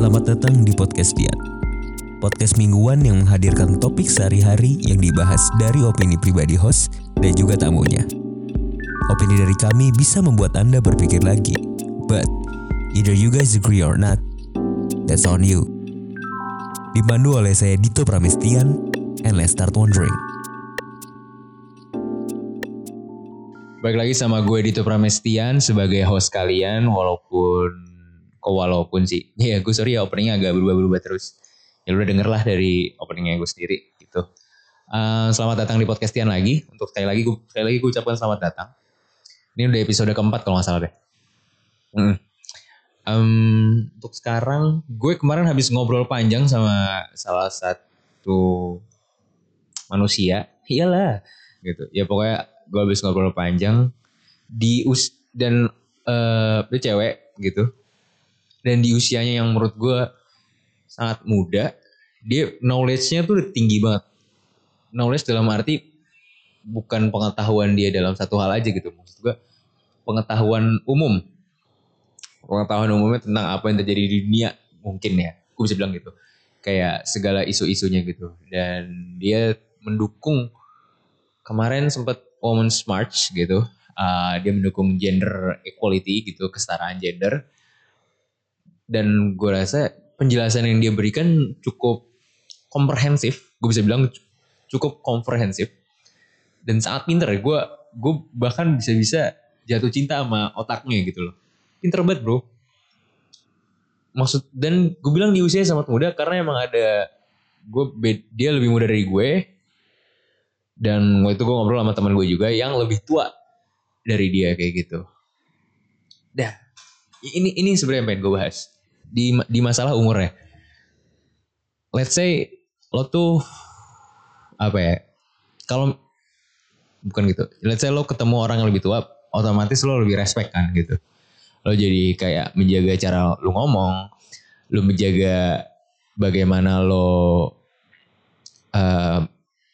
Selamat datang di Podcast Dian. Podcast mingguan yang menghadirkan topik sehari-hari yang dibahas dari opini pribadi host dan juga tamunya. Opini dari kami bisa membuat Anda berpikir lagi. But, either you guys agree or not, that's on you. Dipandu oleh saya Dito Pramestian, and let's start wondering. Baik lagi sama gue Dito Pramestian sebagai host kalian walaupun kok walaupun sih. Ya gue sorry ya openingnya agak berubah-berubah terus. Ya lu udah denger lah dari openingnya gue sendiri gitu. Uh, selamat datang di podcastian lagi. Untuk sekali lagi gue sekali lagi gue ucapkan selamat datang. Ini udah episode keempat kalau nggak salah deh. Mm. Em, untuk sekarang gue kemarin habis ngobrol panjang sama salah satu manusia. Iyalah gitu. Ya pokoknya gue habis ngobrol panjang di us dan eh dia cewek gitu dan di usianya yang menurut gue sangat muda dia knowledge-nya tuh tinggi banget. Knowledge dalam arti bukan pengetahuan dia dalam satu hal aja gitu. Maksud gue pengetahuan umum. Pengetahuan umumnya tentang apa yang terjadi di dunia mungkin ya. Gue bisa bilang gitu. Kayak segala isu-isunya gitu. Dan dia mendukung kemarin sempat Women's March gitu. Uh, dia mendukung gender equality gitu kesetaraan gender dan gue rasa penjelasan yang dia berikan cukup komprehensif. Gue bisa bilang cukup komprehensif. Dan sangat pinter ya gue gue bahkan bisa-bisa jatuh cinta sama otaknya gitu loh. Pinter banget bro. Maksud dan gue bilang di usia sangat muda karena emang ada gue dia lebih muda dari gue. Dan waktu itu gue ngobrol sama teman gue juga yang lebih tua dari dia kayak gitu. Dah ini ini sebenarnya yang pengen gue bahas di di masalah umurnya. Let's say lo tuh apa ya kalau bukan gitu. Let's say lo ketemu orang yang lebih tua otomatis lo lebih respect kan gitu. Lo jadi kayak menjaga cara lo ngomong lo menjaga bagaimana lo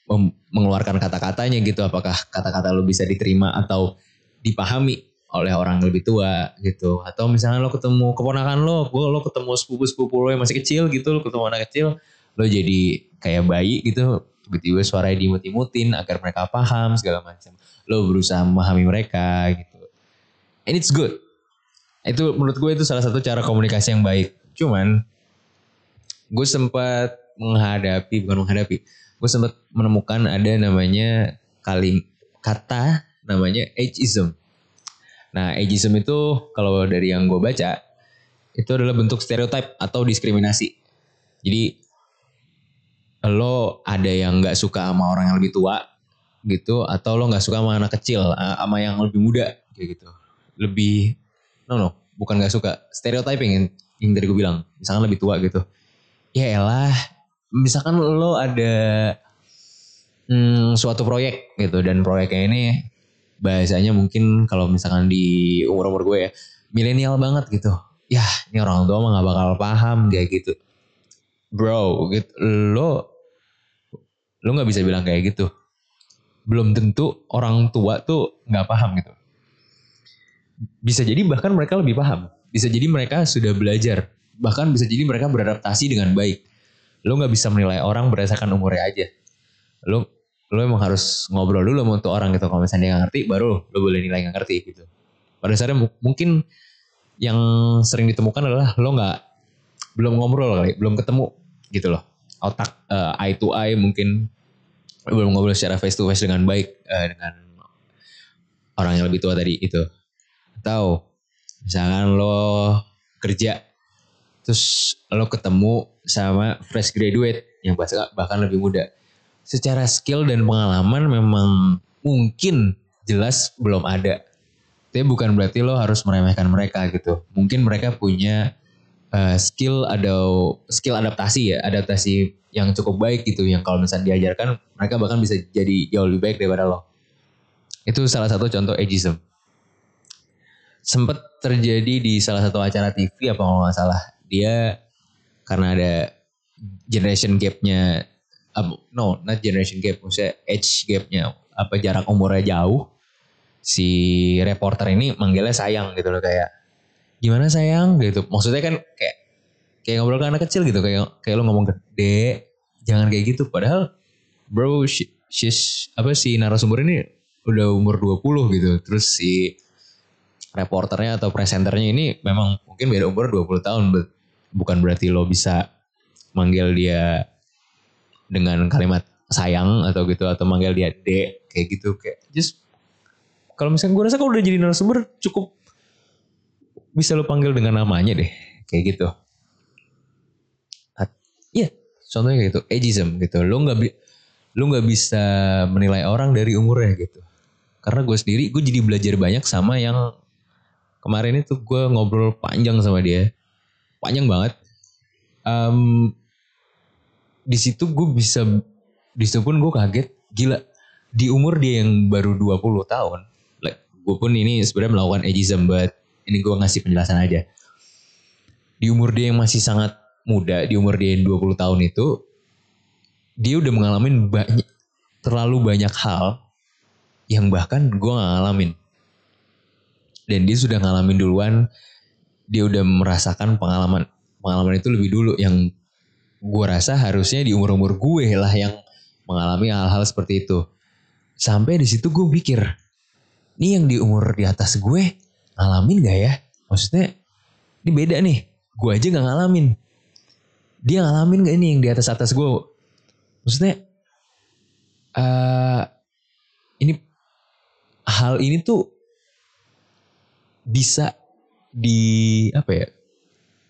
mem- mengeluarkan kata-katanya gitu. Apakah kata-kata lo bisa diterima atau dipahami oleh orang lebih tua gitu. Atau misalnya lo ketemu keponakan lo gue lo ketemu sepupu sepupu lo yang masih kecil gitu lo ketemu anak kecil lo jadi kayak bayi gitu tiba-tiba suaranya dimut-imutin agar mereka paham segala macam. Lo berusaha memahami mereka gitu. And it's good. Itu menurut gue itu salah satu cara komunikasi yang baik. Cuman gue sempat menghadapi bukan menghadapi gue sempat menemukan ada namanya kali kata namanya ageism nah ageism itu kalau dari yang gue baca itu adalah bentuk stereotip atau diskriminasi. Jadi lo ada yang nggak suka sama orang yang lebih tua gitu atau lo nggak suka sama anak kecil sama yang lebih muda kayak gitu. Lebih no no bukan nggak suka. Stereotyping yang, yang dari gue bilang misalkan lebih tua gitu. Ya elah misalkan lo ada hmm, suatu proyek gitu dan proyeknya ini bahasanya mungkin kalau misalkan di umur umur gue ya milenial banget gitu. Ya ini orang tua mah nggak bakal paham kayak gitu. Bro gitu lo lo nggak bisa bilang kayak gitu. Belum tentu orang tua tuh nggak paham gitu. Bisa jadi bahkan mereka lebih paham. Bisa jadi mereka sudah belajar. Bahkan bisa jadi mereka beradaptasi dengan baik. Lo nggak bisa menilai orang berdasarkan umurnya aja. Lo lo emang harus ngobrol dulu sama untuk orang gitu. Kalau misalnya dia nggak ngerti baru lo boleh nilai nggak ngerti gitu. Pada dasarnya mu- mungkin yang sering ditemukan adalah lo nggak belum ngobrol kali belum ketemu gitu loh. Otak eh, eye to eye mungkin. Belum ngobrol secara face to face dengan baik eh, dengan orang yang lebih tua tadi itu atau misalkan lo kerja terus lo ketemu sama fresh graduate yang bahkan lebih muda secara skill dan pengalaman memang mungkin jelas belum ada. Tapi bukan berarti lo harus meremehkan mereka gitu. Mungkin mereka punya eh, skill ada skill adaptasi ya adaptasi yang cukup baik gitu. Yang kalau misalnya diajarkan mereka bahkan bisa jadi jauh lebih baik daripada lo. Itu salah satu contoh ageism. Sempat terjadi di salah satu acara TV apa kalau nggak salah. Dia karena ada generation gapnya um, no not generation gap maksudnya age gapnya. Apa jarak umurnya jauh. Si reporter ini manggilnya sayang gitu loh kayak gimana sayang? gitu. Maksudnya kan kayak kayak ngobrol ke anak kecil gitu kayak kayak lo ngomong ke dek jangan kayak gitu. Padahal bro she, she's apa si narasumber ini udah umur 20 gitu. Terus si reporternya atau presenternya ini memang mungkin beda umur 20 tahun bukan berarti lo bisa manggil dia dengan kalimat sayang atau gitu atau manggil dia dek kayak gitu kayak just kalau misalnya gue rasa kalau udah jadi narasumber cukup bisa lo panggil dengan namanya deh kayak gitu. Iya contohnya kayak gitu ageism gitu. Lo nggak bi- lo nggak bisa menilai orang dari umurnya gitu. Karena gue sendiri gue jadi belajar banyak sama yang kemarin itu gue ngobrol panjang sama dia. Panjang banget. Em, di situ gue bisa di situ pun gue kaget gila. Di umur dia yang baru 20 tahun like, gue pun ini sebenarnya melakukan ageism but ini gue ngasih penjelasan aja. Di umur dia yang masih sangat muda di umur dia yang 20 tahun itu dia udah mengalami banyak terlalu banyak hal yang bahkan gue gak ngalamin. Dan dia sudah ngalamin duluan dia udah merasakan pengalaman pengalaman itu lebih dulu yang gue rasa harusnya di umur umur gue lah yang mengalami hal-hal seperti itu. Sampai di situ gue pikir ini yang di umur di atas gue ngalamin gak ya? Maksudnya ini beda nih gue aja gak ngalamin. Dia ngalamin gak ini yang di atas atas gue maksudnya eh ini hal ini tuh bisa di apa ya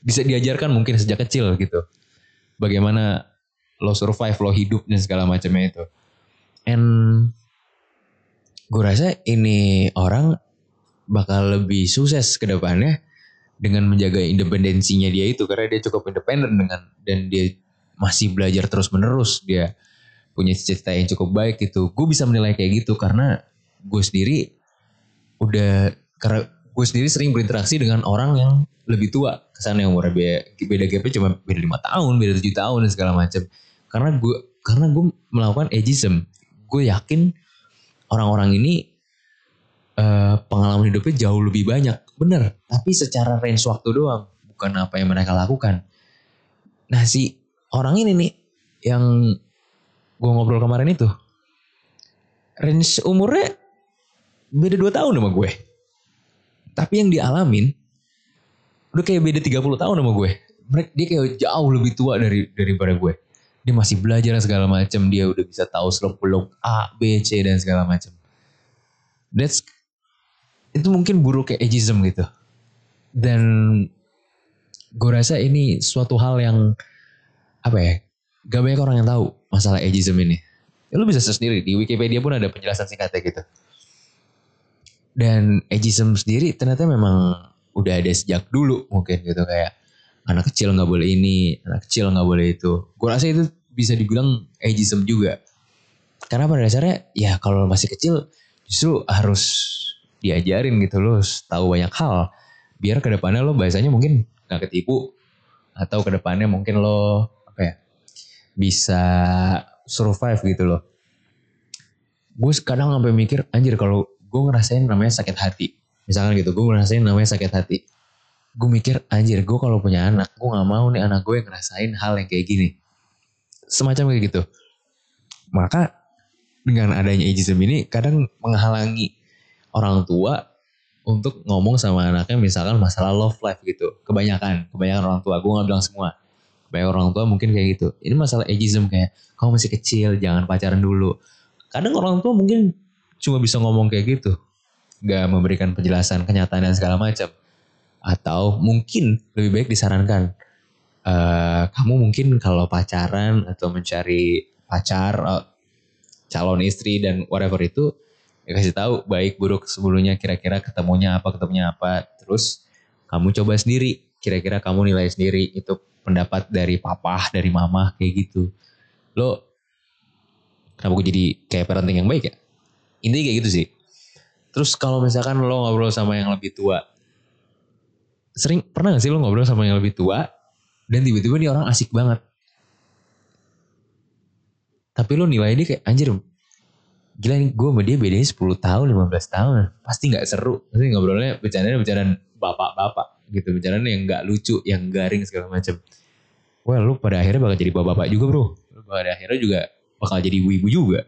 bisa diajarkan mungkin sejak kecil gitu bagaimana lo survive lo hidup dan segala macamnya itu. And gue rasa ini orang bakal lebih sukses ke depannya dengan menjaga independensinya dia itu karena dia cukup independen dengan dan dia masih belajar terus menerus dia punya cita-cita yang cukup baik gitu. Gue bisa menilai kayak gitu karena gue sendiri udah karena gue sendiri sering berinteraksi dengan orang yang lebih tua. Kesannya umurnya beda, beda gapnya cuma beda lima tahun beda tujuh tahun dan segala macam. Karena gue karena gue melakukan ageism. Gue yakin orang-orang ini eh, pengalaman hidupnya jauh lebih banyak. Bener tapi secara range waktu doang. Bukan apa yang mereka lakukan. Nah si orang ini nih yang gue ngobrol kemarin itu range umurnya beda 2 tahun sama gue tapi yang dialamin udah kayak beda 30 tahun sama gue. Dia kayak jauh lebih tua dari daripada gue. Dia masih belajar segala macam dia udah bisa tahu seluk beluk A B C dan segala macam that's itu mungkin buruk kayak ageism gitu. Dan gue rasa ini suatu hal yang apa ya gak banyak orang yang tahu masalah ageism ini. Ya, lu bisa sendiri di Wikipedia pun ada penjelasan singkatnya gitu dan ageism sendiri ternyata memang udah ada sejak dulu mungkin gitu. Kayak anak kecil nggak boleh ini anak kecil nggak boleh itu. Gue rasa itu bisa dibilang ageism juga. Karena pada dasarnya ya kalau masih kecil justru harus diajarin gitu lo tahu banyak hal. Biar ke depannya lo bahasanya mungkin nggak ketipu atau ke depannya mungkin lo apa ya bisa survive gitu loh. Gue kadang sampai mikir anjir kalau gue ngerasain namanya sakit hati. Misalkan gitu gue ngerasain namanya sakit hati. Gue mikir anjir gue kalau punya anak gue nggak mau nih anak gue ngerasain hal yang kayak gini. Semacam kayak gitu. Maka dengan adanya ageism ini kadang menghalangi orang tua untuk ngomong sama anaknya misalkan masalah love life gitu. Kebanyakan kebanyakan orang tua gue nggak bilang semua. Kebanyakan orang tua mungkin kayak gitu. Ini masalah ageism kayak kamu masih kecil jangan pacaran dulu. Kadang orang tua mungkin cuma bisa ngomong kayak gitu. Nggak memberikan penjelasan kenyataan dan segala macam. Atau mungkin lebih baik disarankan eh, kamu mungkin kalau pacaran atau mencari pacar eh, calon istri dan whatever itu ya kasih tahu baik buruk sebelumnya kira-kira ketemunya apa ketemunya apa. Terus kamu coba sendiri kira-kira kamu nilai sendiri itu pendapat dari papa dari mama kayak gitu. Lo kenapa gue jadi kayak parenting yang baik ya intinya kayak gitu sih. Terus kalau misalkan lo ngobrol sama yang lebih tua sering pernah gak sih lo ngobrol sama yang lebih tua dan tiba-tiba dia orang asik banget? Tapi lo nilai dia kayak anjir gila nih gue sama dia bedanya 10 tahun 15 tahun. Pasti nggak seru. Pasti ngobrolnya bercandanya bercandaan bapak-bapak gitu bercandanya yang nggak lucu yang garing segala macam well lu pada akhirnya bakal jadi bapak-bapak juga bro. Lu pada akhirnya juga bakal jadi ibu-ibu juga.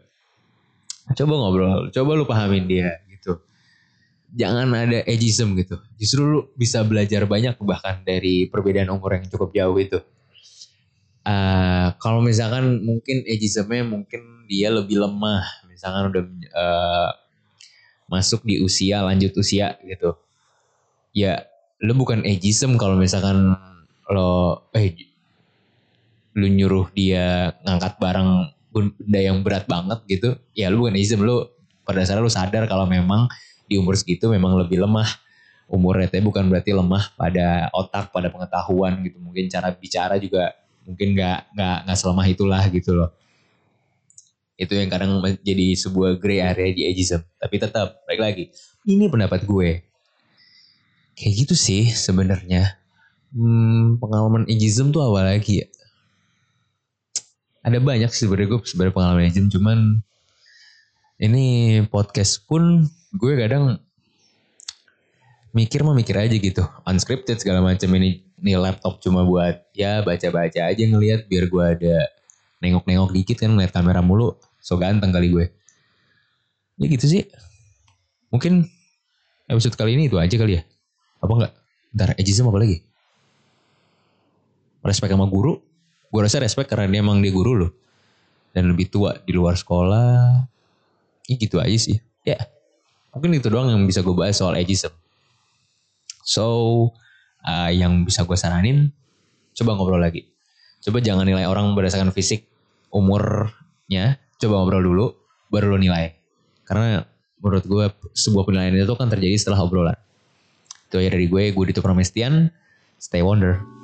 Coba ngobrol, coba lu pahamin dia gitu. Jangan ada ageism gitu. Justru lu bisa belajar banyak bahkan dari perbedaan umur yang cukup jauh itu. Eh, kalau misalkan mungkin ageismnya mungkin dia lebih lemah. Misalkan udah eh, masuk di usia, lanjut usia gitu. Ya lu bukan ageism kalau misalkan lo eh lu nyuruh dia ngangkat barang benda yang berat banget gitu ya lu bukan ageism lu pada dasarnya lu sadar kalau memang di umur segitu memang lebih lemah umurnya tapi bukan berarti lemah pada otak pada pengetahuan gitu. Mungkin cara bicara juga mungkin nggak nggak nggak selemah itulah gitu loh. Itu yang kadang jadi sebuah gray area di ageism. Tapi tetap baik lagi ini pendapat gue. Kayak gitu sih sebenarnya. Hmm, pengalaman ageism tuh awal lagi ya ada banyak sih sebenarnya gue sebenarnya pengalaman ageism cuman ini podcast pun gue kadang mikir mah mikir aja gitu. Unscripted segala macam ini ini laptop cuma buat ya baca-baca aja ngelihat biar gue ada nengok-nengok dikit kan ngeliat kamera mulu. So ganteng kali gue. Ya gitu sih. Mungkin episode kali ini itu aja kali ya. Apa enggak? Ntar ageism apa lagi? Respect sama guru gue rasa respect karena dia emang dia guru loh. Dan lebih tua di luar sekolah. Ya gitu aja sih. Ya mungkin itu doang yang bisa gue bahas soal ageism. So uh, yang bisa gue saranin coba ngobrol lagi. Coba jangan nilai orang berdasarkan fisik umurnya. Coba ngobrol dulu baru lo nilai. Karena menurut gue sebuah penilaian itu kan terjadi setelah obrolan. Itu aja dari gue gue Dito Pramestian stay wonder